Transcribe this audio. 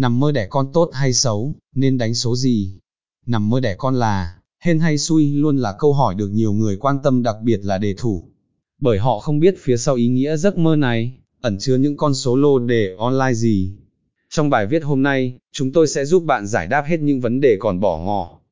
nằm mơ đẻ con tốt hay xấu, nên đánh số gì? Nằm mơ đẻ con là, hên hay xui luôn là câu hỏi được nhiều người quan tâm đặc biệt là đề thủ. Bởi họ không biết phía sau ý nghĩa giấc mơ này, ẩn chứa những con số lô đề online gì. Trong bài viết hôm nay, chúng tôi sẽ giúp bạn giải đáp hết những vấn đề còn bỏ ngỏ.